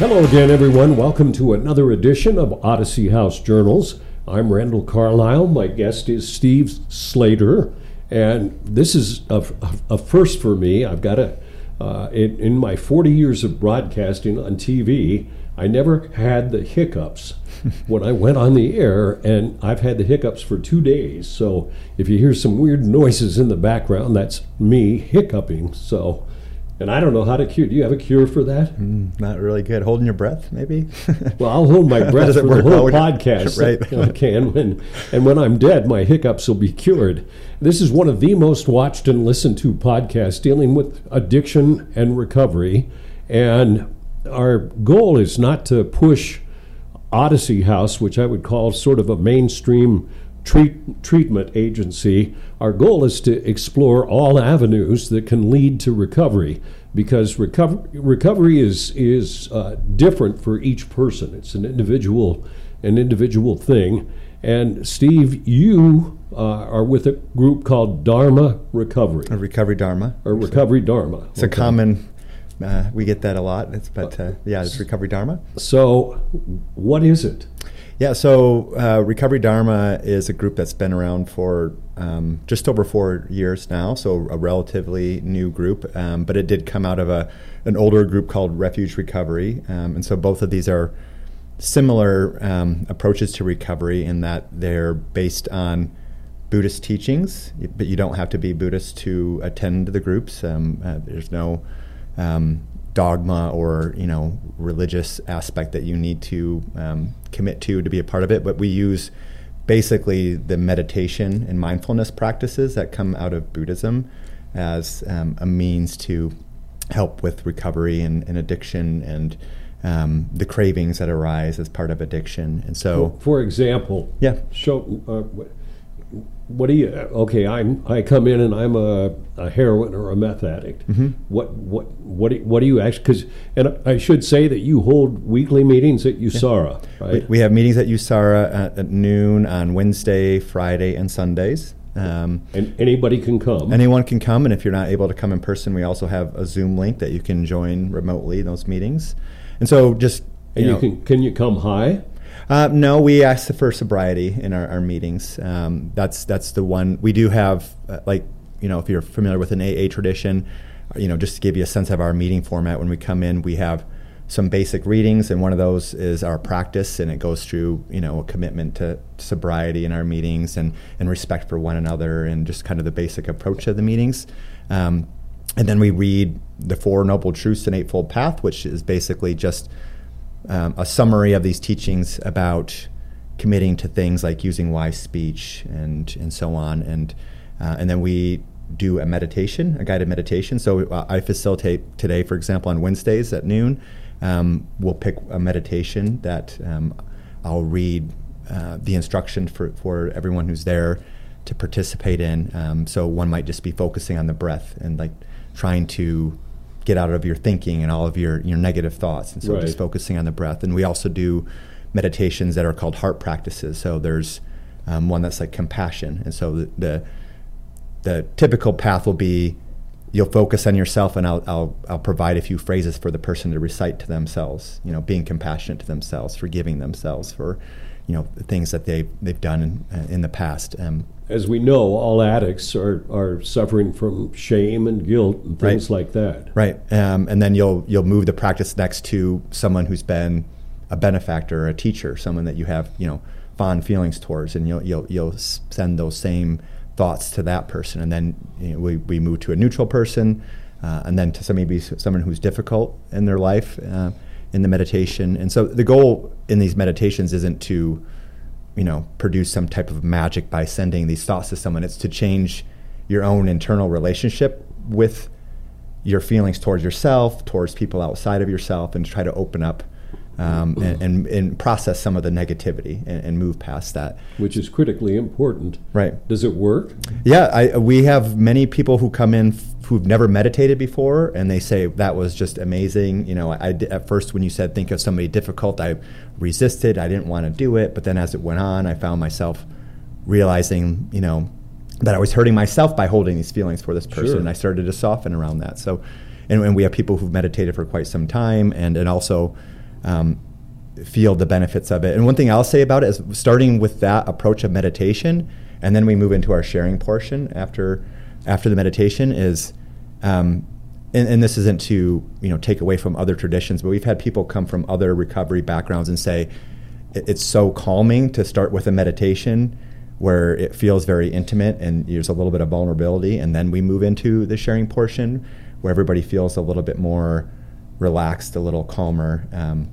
Hello again, everyone. Welcome to another edition of Odyssey House Journals. I'm Randall Carlisle. My guest is Steve Slater, and this is a, a, a first for me. I've got a uh, in, in my 40 years of broadcasting on TV, I never had the hiccups when I went on the air, and I've had the hiccups for two days. So if you hear some weird noises in the background, that's me hiccuping. So and I don't know how to cure. Do you have a cure for that? Mm, not really good. Holding your breath, maybe. well, I'll hold my breath for the whole podcast. right. I can. When, and when I'm dead, my hiccups will be cured. This is one of the most watched and listened to podcasts dealing with addiction and recovery. And our goal is not to push Odyssey House, which I would call sort of a mainstream treat, treatment agency, our goal is to explore all avenues that can lead to recovery because recover, recovery is, is uh, different for each person. It's an individual, an individual thing. And Steve, you uh, are with a group called Dharma Recovery. A recovery Dharma. Or Recovery Dharma. It's okay. a common uh, we get that a lot. It's, but uh, yeah, it's Recovery Dharma. So, what is it? Yeah, so uh, Recovery Dharma is a group that's been around for um, just over four years now, so a relatively new group. Um, but it did come out of a an older group called Refuge Recovery, um, and so both of these are similar um, approaches to recovery in that they're based on Buddhist teachings, but you don't have to be Buddhist to attend the groups. Um, uh, there's no um, dogma or you know religious aspect that you need to um, commit to to be a part of it. But we use basically the meditation and mindfulness practices that come out of Buddhism as um, a means to help with recovery and, and addiction and um, the cravings that arise as part of addiction. And so, for, for example, yeah, show. Uh, what do you okay i'm i come in and i'm a, a heroin or a meth addict. Mm-hmm. what what what do, what do you actually because and i should say that you hold weekly meetings at usara yeah. right? we, we, have meetings at usara at, at, noon on wednesday friday and sundays. Um, and anybody can come. anyone can come and if you're not able to come in person we also have a zoom link that you can join remotely those meetings. And so just and you, know, can can you come high uh, no, we ask for sobriety in our, our meetings. Um, that's that's the one we do have. Uh, like you know, if you're familiar with an AA tradition, you know, just to give you a sense of our meeting format, when we come in, we have some basic readings, and one of those is our practice, and it goes through you know a commitment to sobriety in our meetings and and respect for one another, and just kind of the basic approach of the meetings. Um, and then we read the Four Noble Truths and Eightfold Path, which is basically just um, a summary of these teachings about committing to things like using wise speech and and so on, and uh, and then we do a meditation, a guided meditation. So uh, I facilitate today, for example, on Wednesdays at noon. Um, we'll pick a meditation that um, I'll read uh, the instruction for, for everyone who's there to participate in. Um, so one might just be focusing on the breath and like trying to get out of your thinking and all of your your negative thoughts, and so right. just focusing on the breath. And we also do meditations that are called heart practices. So there's um, one that's like compassion, and so the, the, the typical path will be you'll focus on yourself, and I'll, I'll I'll provide a few phrases for the person to recite to themselves. You know, being compassionate to themselves, forgiving themselves for you know things that they they've done in, uh, in the past. Um, as we know, all addicts are, are suffering from shame and guilt and things right. like that. Right, um, and then you'll you'll move the practice next to someone who's been a benefactor, or a teacher, someone that you have you know fond feelings towards, and you'll you'll you'll send those same thoughts to that person, and then you know, we we move to a neutral person, uh, and then to some maybe someone who's difficult in their life uh, in the meditation, and so the goal in these meditations isn't to you know, produce some type of magic by sending these thoughts to someone. It's to change your own internal relationship with your feelings towards yourself, towards people outside of yourself, and try to open up um, and, and, and, process some of the negativity and, and, move past that. Which is critically important. Right. Does it work? Yeah, I, we have many people who come in f- who've never meditated before, and they say that was just amazing. You know, I, at first when you said think of somebody difficult, I resisted. I didn't want to do it, but then as it went on, I found myself realizing, you know, that I was hurting myself by holding these feelings for this person, sure. and I started to soften around that. So, and, and we have people who've meditated for quite some time, and and also um, feel the benefits of it. And one thing I'll say about it is starting with that approach of meditation, and then we move into our sharing portion after after the meditation is. Um, and, and, this isn't to you know take away from other traditions, but we've had people come from other recovery backgrounds and say it's so calming to start with a meditation where it feels very intimate and there's a little bit of vulnerability, and then we move into the sharing portion where everybody feels a little bit more relaxed, a little calmer. Um,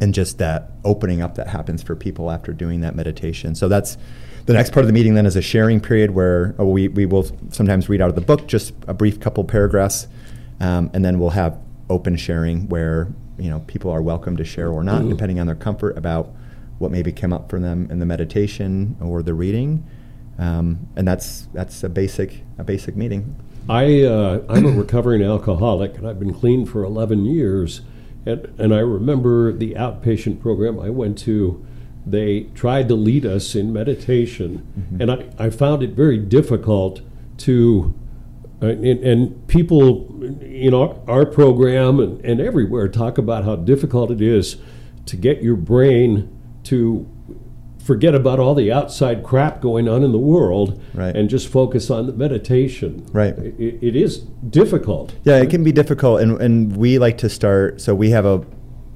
and just that opening up that happens for people after doing that meditation. So that's the next part of the meeting. Then is a sharing period where oh, we we will sometimes read out of the book just a brief couple paragraphs, um, and then we'll have open sharing where you know people are welcome to share or not, mm-hmm. depending on their comfort about what maybe came up for them in the meditation or the reading. Um, and that's that's a basic a basic meeting. I uh, I'm a recovering alcoholic, and I've been clean for 11 years. And, and I remember the outpatient program I went to, they tried to lead us in meditation. Mm-hmm. And I, I found it very difficult to, uh, and, and, people in our, our program and, and everywhere talk about how difficult it is to get your brain to forget about all the outside crap going on in the world right. and just focus on the meditation. Right. It, it is difficult. Yeah, it can be difficult, and and we like to start. So we have a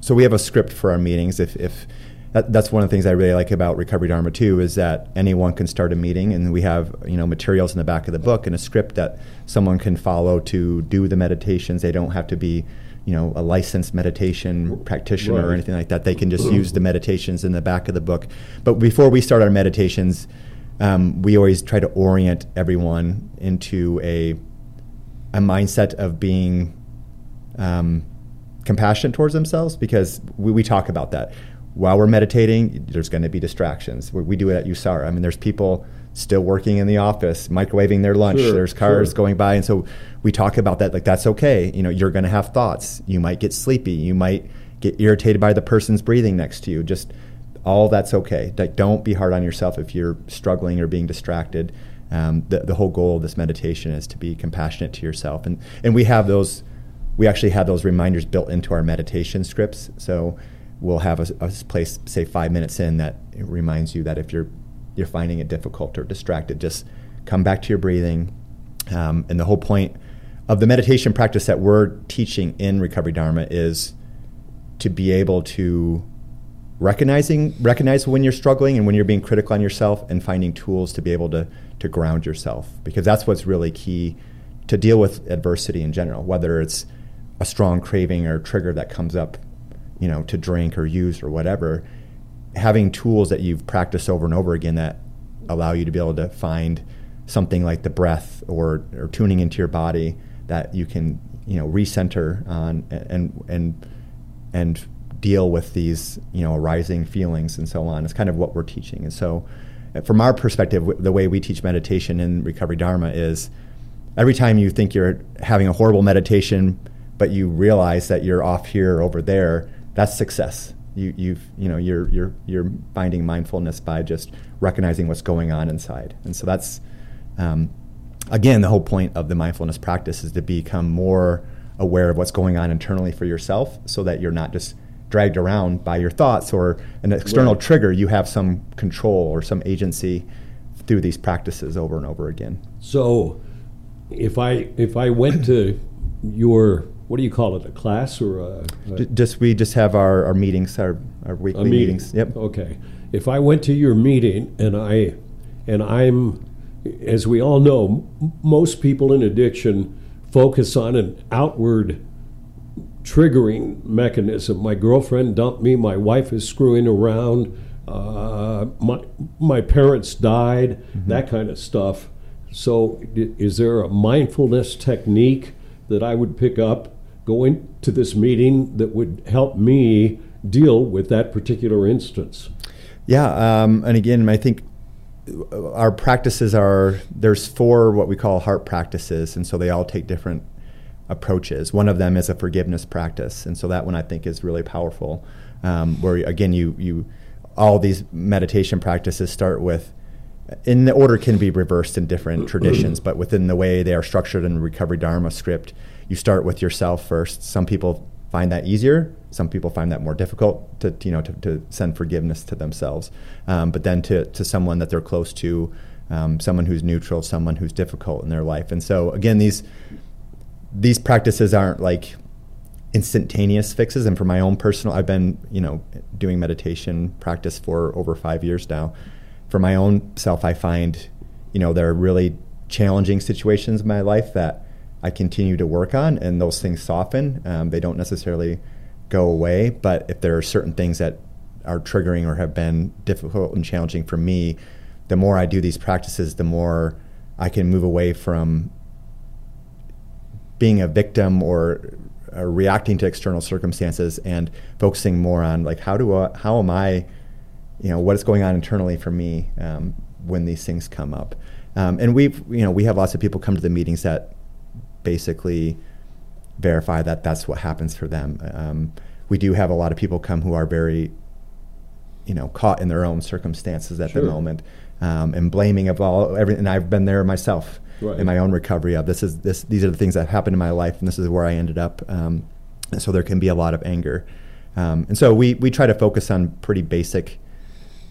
so we have a script for our meetings. If if that, that's one of the things I really like about Recovery Dharma too is that anyone can start a meeting, and we have you know materials in the back of the book and a script that someone can follow to do the meditations. They don't have to be you know a licensed meditation practitioner right. or anything like that. They can just use the meditations in the back of the book. But before we start our meditations, um, we always try to orient everyone into a a mindset of being um, compassionate towards themselves because we, we talk about that while we're meditating. There's going to be distractions. We, we do it at USARA. I mean, there's people still working in the office, microwaving their lunch. Sure, There's cars sure. going by, and so we talk about that. Like that's okay. You know, you're going to have thoughts. You might get sleepy. You might get irritated by the person's breathing next to you. Just all that's okay. Like don't be hard on yourself if you're struggling or being distracted. Um, the, the whole goal of this meditation is to be compassionate to yourself, and and we have those. We actually have those reminders built into our meditation scripts. So we'll have a, a place, say five minutes in, that reminds you that if you're you're finding it difficult or distracted, just come back to your breathing. Um, and the whole point of the meditation practice that we're teaching in Recovery Dharma is to be able to recognizing recognize when you're struggling and when you're being critical on yourself and finding tools to be able to to ground yourself because that's what's really key to deal with adversity in general whether it's a strong craving or trigger that comes up you know to drink or use or whatever having tools that you've practiced over and over again that allow you to be able to find something like the breath or, or tuning into your body that you can you know recenter on and and and deal with these you know arising feelings and so on. It's kind of what we're teaching. And so, uh, from our perspective, the way we teach meditation in Recovery Dharma is every time you think you're having a horrible meditation, but you realize that you're off here or over there, that's success you you've you know you're you're you're finding mindfulness by just recognizing what's going on inside. And so that's um, again the whole point of the mindfulness practice is to become more aware of what's going on internally for yourself so that you're not just dragged around by your thoughts or an external right. trigger. You have some control or some agency through these practices over and over again. So if i if i went to your what do you call it? A class or a, a just we just have our, our meetings, our, our weekly meeting. meetings. Yep. Okay. If I went to your meeting and I and I'm as we all know, m- most people in addiction focus on an outward triggering mechanism. My girlfriend dumped me. My wife is screwing around. Uh, my my parents died. Mm-hmm. That kind of stuff. So, is there a mindfulness technique that I would pick up go into this meeting that would help me deal with that particular instance? Yeah, um, and again, I think our practices are there's four what we call heart practices, and so they all take different approaches. One of them is a forgiveness practice, and so that one I think is really powerful. Um, where again, you you all these meditation practices start with in the order can be reversed in different traditions, but within the way they are structured in Recovery Dharma script, you start with yourself first. Some people find that easier some people find that more difficult to you know to, to send forgiveness to themselves, um, but then to to someone that they're close to, um, someone who's neutral, someone who's difficult in their life. And so again, these these practices aren't like instantaneous fixes. And for my own personal, I've been you know doing meditation practice for over five years now. For my own self, I find you know there are really challenging situations in my life that I continue to work on, and those things soften. Um, they don't necessarily go away, but if there are certain things that are triggering or have been difficult and challenging for me, the more I do these practices, the more I can move away from being a victim or, or reacting to external circumstances and focusing more on like how do I, how am I, you know, what is going on internally for me um, when these things come up. Um, and we've you know we have lots of people come to the meetings that basically verify that that's what happens for them. Um, we do have a lot of people come who are very, you know, caught in their own circumstances at sure. the moment, um, and blaming of all everything. And I've been there myself right. in my own recovery of this is this. These are the things that happened in my life, and this is where I ended up. Um, and so there can be a lot of anger, um, and so we we try to focus on pretty basic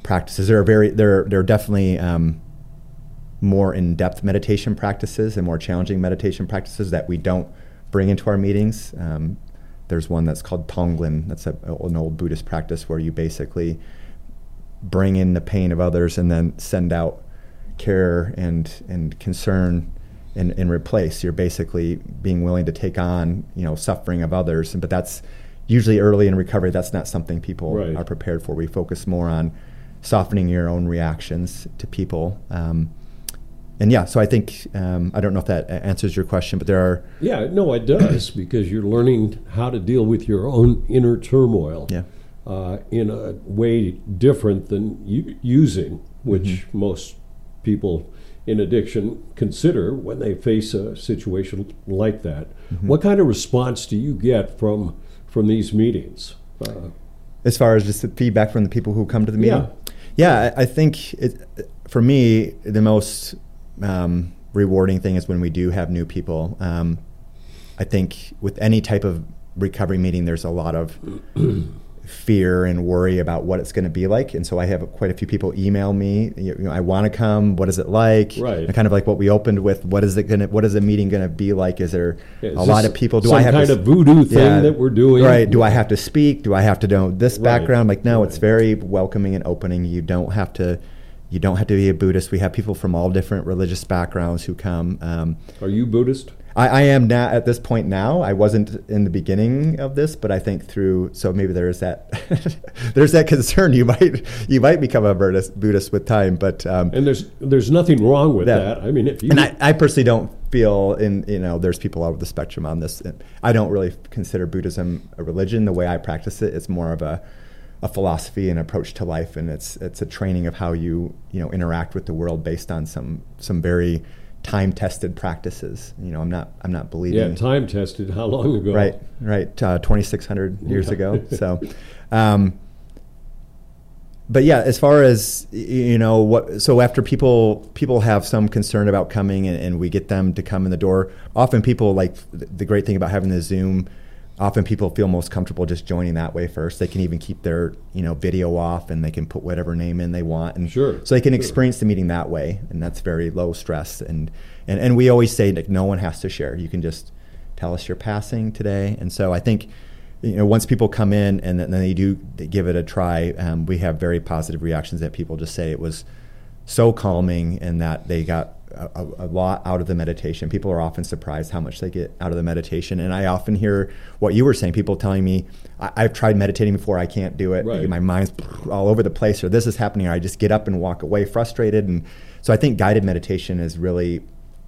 practices. There are very there there are definitely um, more in depth meditation practices and more challenging meditation practices that we don't bring into our meetings. Um, there's one that's called Tonglen. That's a, an old Buddhist practice where you basically bring in the pain of others and then send out care and and concern in, in replace. You're basically being willing to take on you know suffering of others, but that's usually early in recovery. That's not something people right. are prepared for. We focus more on softening your own reactions to people. Um, and yeah, so I think um, I don't know if that answers your question, but there are yeah, no, it does because you're learning how to deal with your own inner turmoil. Yeah. Uh, in a way different than u- using, which mm-hmm. most people in addiction consider when they face a situation like that. Mm-hmm. What kind of response do you get from from these meetings? Uh, as far as just the feedback from the people who come to the meeting, yeah, yeah I, I think it, for me the most um, rewarding thing is when we do have new people. Um, I think with any type of recovery meeting, there's a lot of fear and worry about what it's going to be like. And so I have quite a few people email me, you know, I want to come. What is it like? Right. And kind of like what we opened with. What is it going to? What is the meeting going to be like? Is there yeah, is a lot of people? Do I have kind to, of voodoo thing yeah, that we're doing? Right. Do I have to speak? Do I have to know this right. background? Like no, right. it's very welcoming and opening. You don't have to you don't have to be a Buddhist. We have people from all different religious backgrounds who come. Um, Are you Buddhist? I, I, am now at this point now. I wasn't in the beginning of this, but I think through so maybe there is that there's that concern. You might you might become a Buddhist, Buddhist with time, but um, and there's there's nothing wrong with that. that. I mean, if you and I, I personally don't feel in you know there's people all over the spectrum on this. I don't really consider Buddhism a religion. The way I practice it, it's more of a a philosophy and approach to life, and it's it's a training of how you you know interact with the world based on some some very time tested practices. You know, I'm not I'm not believing. Yeah, time tested. How long ago? Right, right. Uh, 2,600 years ago. So, um, but yeah, as far as you know, what so after people people have some concern about coming and, and we get them to come in the door. Often people like the great thing about having the Zoom often people feel most comfortable just joining that way first. They can even keep their you know video off and they can put whatever name in they want, and sure. so they can sure. experience the meeting that way, and that's very low stress. And and and we always say that no one has to share. You can just tell us you're passing today, and so I think. You know, once people come in and then they do they give it a try, um, we have very positive reactions that people just say it was so calming and that they got a, a, lot out of the meditation. People are often surprised how much they get out of the meditation. And I often hear what you were saying people telling me, I, have tried meditating before, I can't do it. Right. My mind's all over the place, or this is happening, or I just get up and walk away frustrated. And so I think guided meditation is really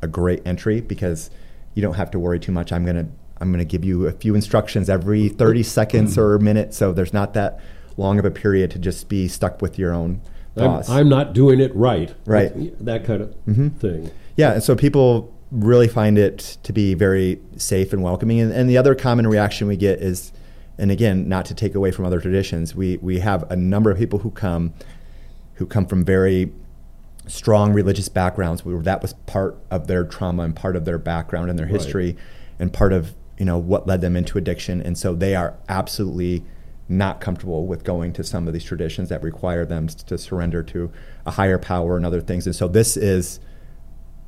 a great entry because you don't have to worry too much. I'm going to I'm going to give you a few instructions every 30 seconds mm-hmm. or a minute. So there's not that long of a period to just be stuck with your own I'm, I'm, not doing it right. Right. That kind of mm-hmm. thing. Yeah. And so people really find it to be very safe and welcoming. And, and, the other common reaction we get is, and again, not to take away from other traditions, we, we have a number of people who come who come from very strong religious backgrounds where that was part of their trauma and part of their background and their history. Right. And part of you know what led them into addiction, and so they are absolutely not comfortable with going to some of these traditions that require them to surrender to a higher power and other things. And so this is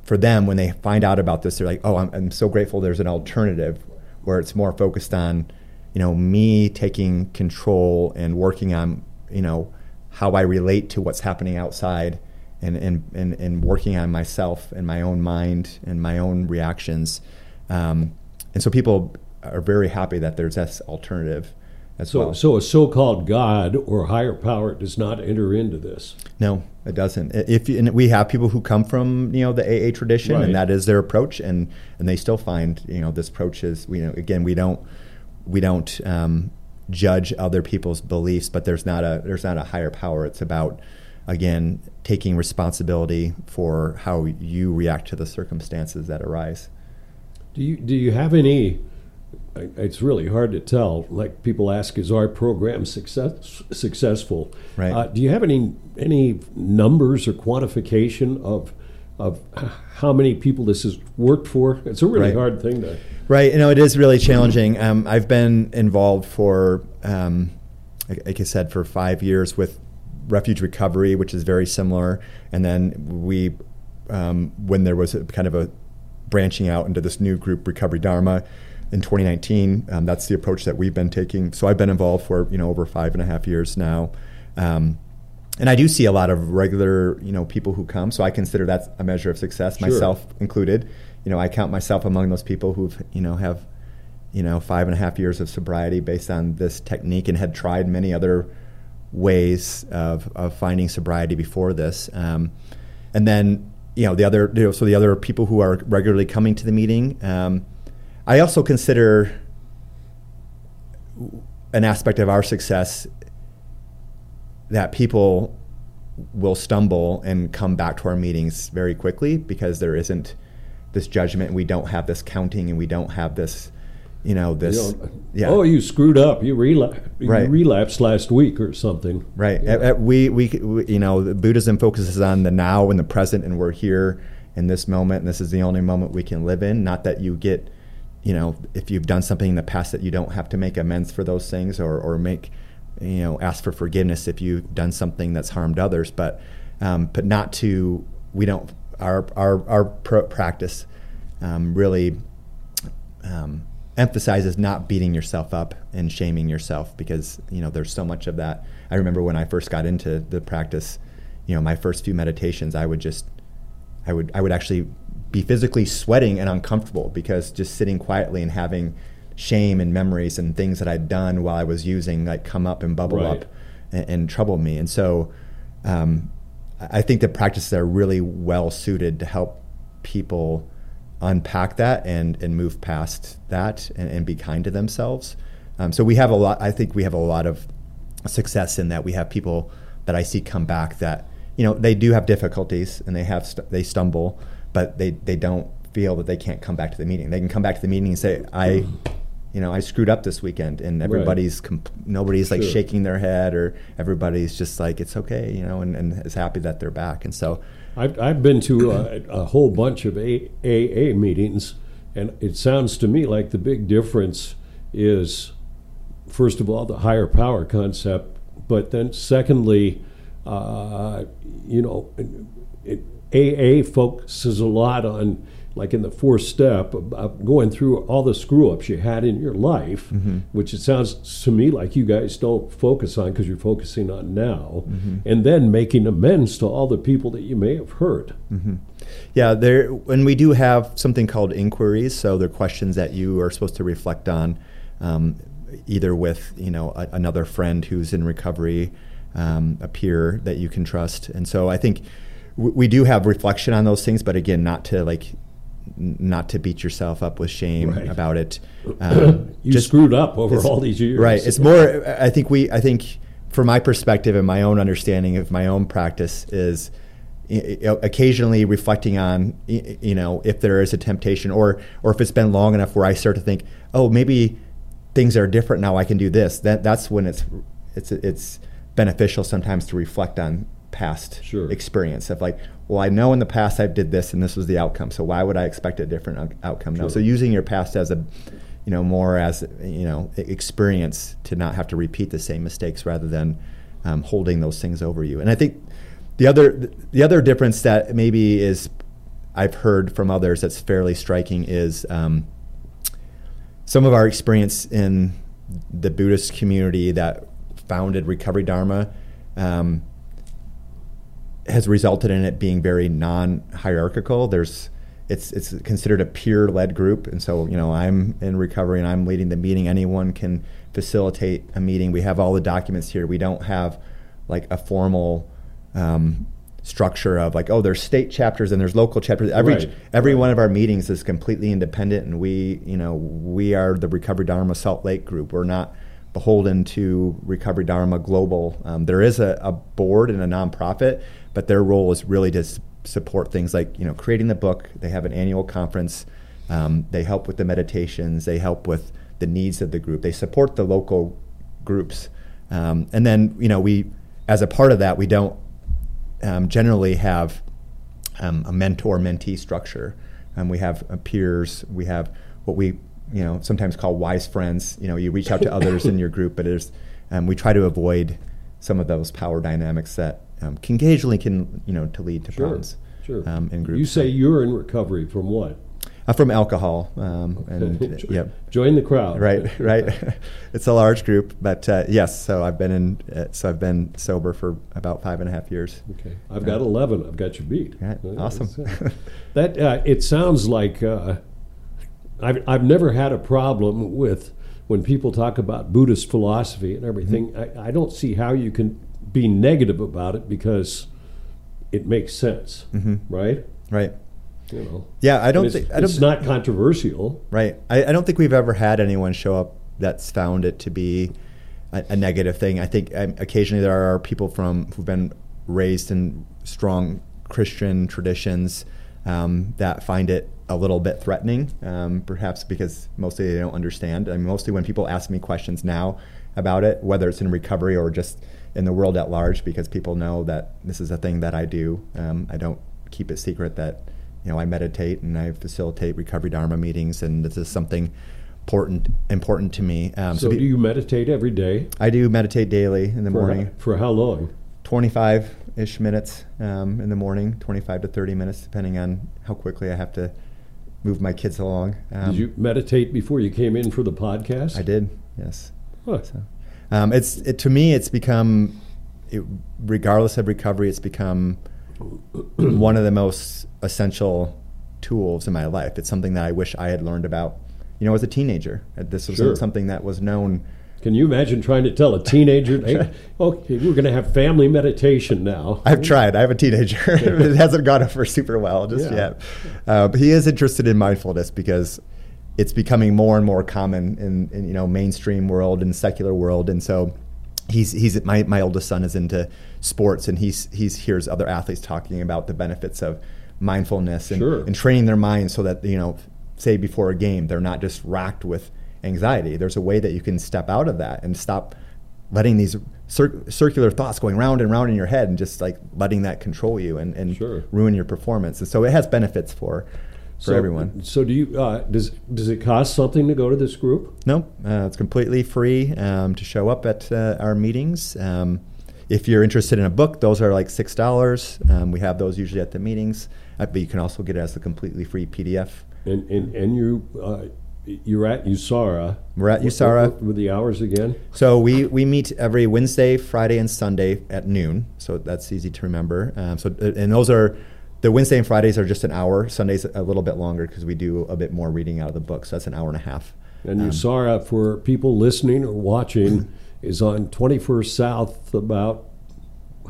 for them when they find out about this, they're like, "Oh, I'm, I'm so grateful. There's an alternative where it's more focused on, you know, me taking control and working on, you know, how I relate to what's happening outside." And, and, and, and working on myself and my own mind and my own reactions. Um, and so people are very happy that there's this alternative as so, well. So a so-called God or higher power does not enter into this. No, it doesn't. If and we have people who come from you know the AA tradition, right. and that is their approach, and and they still find you know this approach is you know again we don't we don't um, judge other people's beliefs, but there's not a there's not a higher power. It's about again taking responsibility for how you react to the circumstances that arise. Do you do you have any? It's really hard to tell. Like people ask, is our program success, successful? Right. Uh, do you have any any numbers or quantification of of how many people this has worked for? It's a really right. hard thing to. Right. You know, it is really challenging. Um, I've been involved for, um, like I said, for five years with refuge recovery, which is very similar, and then we, um, when there was a, kind of a branching out into this new group, Recovery Dharma, in 2019. Um, that's the approach that we've been taking. So I've been involved for you know over five and a half years now. Um, and I do see a lot of regular, you know, people who come. So I consider that a measure of success, sure. myself included. You know, I count myself among those people who've, you know, have, you know, five and a half years of sobriety based on this technique and had tried many other ways of, of finding sobriety before this. Um, and then you know the other you know, so the other people who are regularly coming to the meeting. Um, I also consider an aspect of our success that people will stumble and come back to our meetings very quickly because there isn't this judgment and we don't have this counting and we don't have this you know this you yeah. oh you screwed up you right. relapsed last week or something right yeah. at, at, we, we, we you know buddhism focuses on the now and the present and we're here in this moment and this is the only moment we can live in not that you get you know if you've done something in the past that you don't have to make amends for those things or, or make you know ask for forgiveness if you've done something that's harmed others but um, but not to we don't our our, our practice um, really um, emphasizes not beating yourself up and shaming yourself because you know there's so much of that. I remember when I first got into the practice, you know, my first few meditations, I would just, I would, I would actually be physically sweating and uncomfortable because just sitting quietly and having shame and memories and things that I'd done while I was using like come up and bubble right. up and, and, trouble me. And so, um, I think the practices are really well suited to help people unpack that and and move past that and, and be kind to themselves. Um, so we have a lot. I think we have a lot of success in that. We have people that I see come back that you know they do have difficulties and they have st- they stumble, but they they don't feel that they can't come back to the meeting. They can come back to the meeting and say, I you know, I screwed up this weekend, and everybody's right. comp- nobody's like sure. shaking their head, or everybody's just like it's okay, you know, and, and is happy that they're back. And so, I've I've been to a, a whole bunch of a, AA meetings, and it sounds to me like the big difference is, first of all, the higher power concept, but then secondly, uh, you know, it, AA focuses a lot on like in the fourth step about going through all the screw ups you had in your life, mm-hmm. which it sounds to me like you guys don't focus on because you're focusing on now, mm-hmm. and then making amends to all the people that you may have hurt. Mm-hmm. Yeah, there. When we do have something called inquiries, so they're questions that you are supposed to reflect on, um, either with you know a, another friend who's in recovery, um, a peer that you can trust, and so I think we do have reflection on those things, but again, not to like not to beat yourself up with shame right. about it. Um, you just, screwed up over all these years, right? It's more. I think we. I think, from my perspective and my own understanding of my own practice, is occasionally reflecting on you know if there is a temptation or or if it's been long enough where I start to think, oh, maybe things are different now. I can do this. That that's when it's it's it's beneficial sometimes to reflect on past sure. experience of like, well, I know in the past I did this and this was the outcome. So why would I expect a different outcome now? So using your past as a you know, more as you know, experience to not have to repeat the same mistakes rather than um, holding those things over you. And I think the other the other difference that maybe is I've heard from others that's fairly striking is um, some of our experience in the Buddhist community that founded Recovery Dharma um, has resulted in it being very non-hierarchical. There's it's it's considered a peer-led group, and so you know I'm in recovery and I'm leading the meeting. Anyone can facilitate a meeting. We have all the documents here. We don't have like a formal um, structure of like oh there's state chapters and there's local chapters every right. every right. one of our meetings is completely independent and we you know we are the recovery dharma salt lake group we're not beholden to recovery dharma global. Um, there is a, a, board and a nonprofit but their role is really to support things like you know creating the book. They have an annual conference. Um, they help with the meditations. They help with the needs of the group. They support the local groups. Um, and then you know we as a part of that we don't um, generally have um, a mentor mentee structure. Um, we have uh, peers. We have what we you know sometimes call wise friends. You know, you reach out to others in your group, but there's um, we try to avoid some of those power dynamics that um, can occasionally can you know to lead to sure, problems. Sure. Um, in groups. You say you're in recovery from what? Uh, from alcohol. Um, and yep. Join the crowd. Right, right. it's a large group, but uh, yes. So I've been in. Uh, so I've been sober for about five and a half years. Okay, I've got eleven. I've got you beat. Right. Awesome. that uh, it sounds like uh, I've I've never had a problem with when people talk about Buddhist philosophy and everything. Mm-hmm. I, I don't see how you can be negative about it because it makes sense, mm-hmm. right? Right. You know. Yeah, I don't think it's not controversial, right? I, I, don't think we've ever had anyone show up that's found it to be a, a negative thing. I think um, occasionally there are people from who've been raised in strong Christian traditions um, that find it a little bit threatening, um, perhaps because mostly they don't understand. I mean, mostly when people ask me questions now about it, whether it's in recovery or just in the world at large, because people know that this is a thing that I do. Um, I don't keep it secret that you know, I meditate and I facilitate recovery dharma meetings, and this is something important important to me. Um, so, so, do you meditate every day? I do meditate daily in the for morning. How, for how long? Twenty five ish minutes um, in the morning, twenty five to thirty minutes, depending on how quickly I have to move my kids along. Um, did you meditate before you came in for the podcast? I did. Yes. Huh. So, um, it's it, to me, it's become, it, regardless of recovery, it's become one of the most essential tools in my life. It's something that I wish I had learned about, you know, as a teenager. This was sure. something that was known. Can you imagine trying to tell a teenager, hey, okay, we're going to have family meditation now? I've tried. I have a teenager. it hasn't gone over super well just yeah. yet. Uh, but he is interested in mindfulness because it's becoming more and more common in, in you know mainstream world and secular world, and so he's he's my my oldest son is into sports and he's he's hears other athletes talking about the benefits of mindfulness and, sure. and training their minds so that you know say before a game they're not just racked with anxiety there's a way that you can step out of that and stop letting these cir- circular thoughts going round and round in your head and just like letting that control you and, and sure. ruin your performance and so it has benefits for for so, everyone. So do you? Uh, does does it cost something to go to this group? No, uh, it's completely free um, to show up at uh, our meetings. Um, if you're interested in a book, those are like six dollars. Um, we have those usually at the meetings, uh, but you can also get it as a completely free PDF. And and, and you. You're at USARA. We're at USARA. With, with the hours again? So we, we meet every Wednesday, Friday, and Sunday at noon. So that's easy to remember. Um, so uh, and those are the Wednesday and Fridays are just an hour. Sundays a little bit longer because we do a bit more reading out of the book. So that's an hour and a half. And um, USARA, for people listening or watching, is on 21st South, about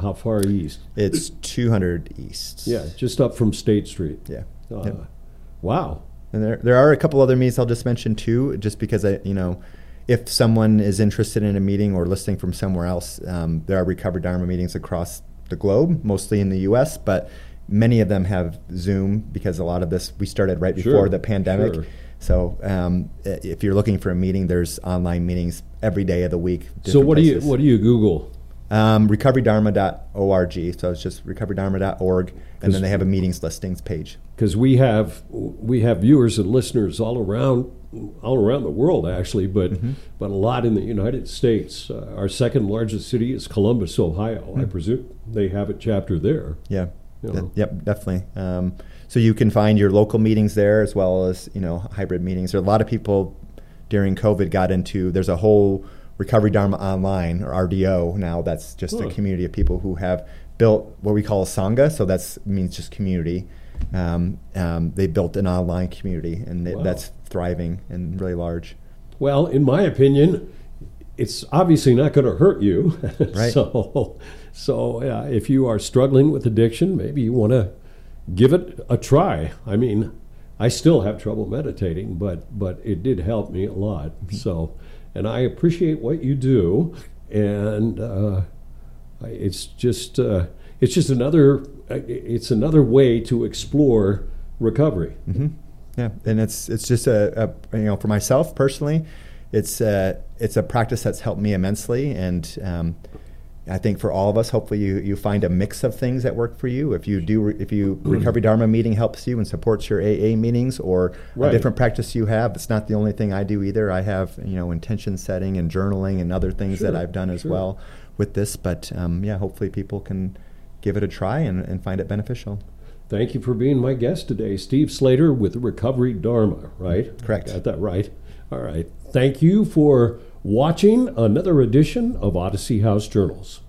how far east? It's 200 east. Yeah, just up from State Street. Yeah. Uh, yep. Wow. And there, there are a couple other meets I'll just mention too, just because I, you know, if someone is interested in a meeting or listening from somewhere else, um, there are Recovery Dharma meetings across the globe, mostly in the U.S., but many of them have Zoom because a lot of this we started right before sure, the pandemic. Sure. So um, if you're looking for a meeting, there's online meetings every day of the week. So what places. do you what do you Google? Um, recoverydharma.org. So it's just recoverydharma.org, and then they have a meetings listings page. Because we have we have viewers and listeners all around all around the world actually, but mm-hmm. but a lot in the United States. Uh, our second largest city is Columbus, Ohio. Mm-hmm. I hmm. presume they have a chapter there. Yeah. You know. yep, definitely. Um, so you can find your local meetings there as well as you know hybrid meetings. There are a lot of people during COVID got into. There's a whole Recovery Dharma Online or RDO now. That's just a community of people who have built what we call a sangha. So that means just community. Um, um, they built an online community, and wow. that's thriving and really large. Well, in my opinion, it's obviously not going to hurt you. right. so, so uh, if you are struggling with addiction, maybe you want to give it a try. I mean, I still have trouble meditating, but but it did help me a lot. Mm-hmm. So and I appreciate what you do, and uh, it's just uh, it's just another uh, it's another way to explore recovery. Mm-hmm. Yeah, and it's it's just a, a, you know for myself personally, it's a, it's a practice that's helped me immensely, and um, I think for all of us, hopefully you, you find a mix of things that work for you. If you do, if you mm-hmm. recovery dharma meeting helps you and supports your AA meetings or right. a different practice you have, it's not the only thing I do either. I have you know intention setting and journaling and other things sure. that I've done as sure. well with this. But um, yeah, hopefully people can give it a try and, and find it beneficial. Thank you for being my guest today, Steve Slater with Recovery Dharma. Right? Correct. Got that right. All right. Thank you for watching another edition of Odyssey House Journals.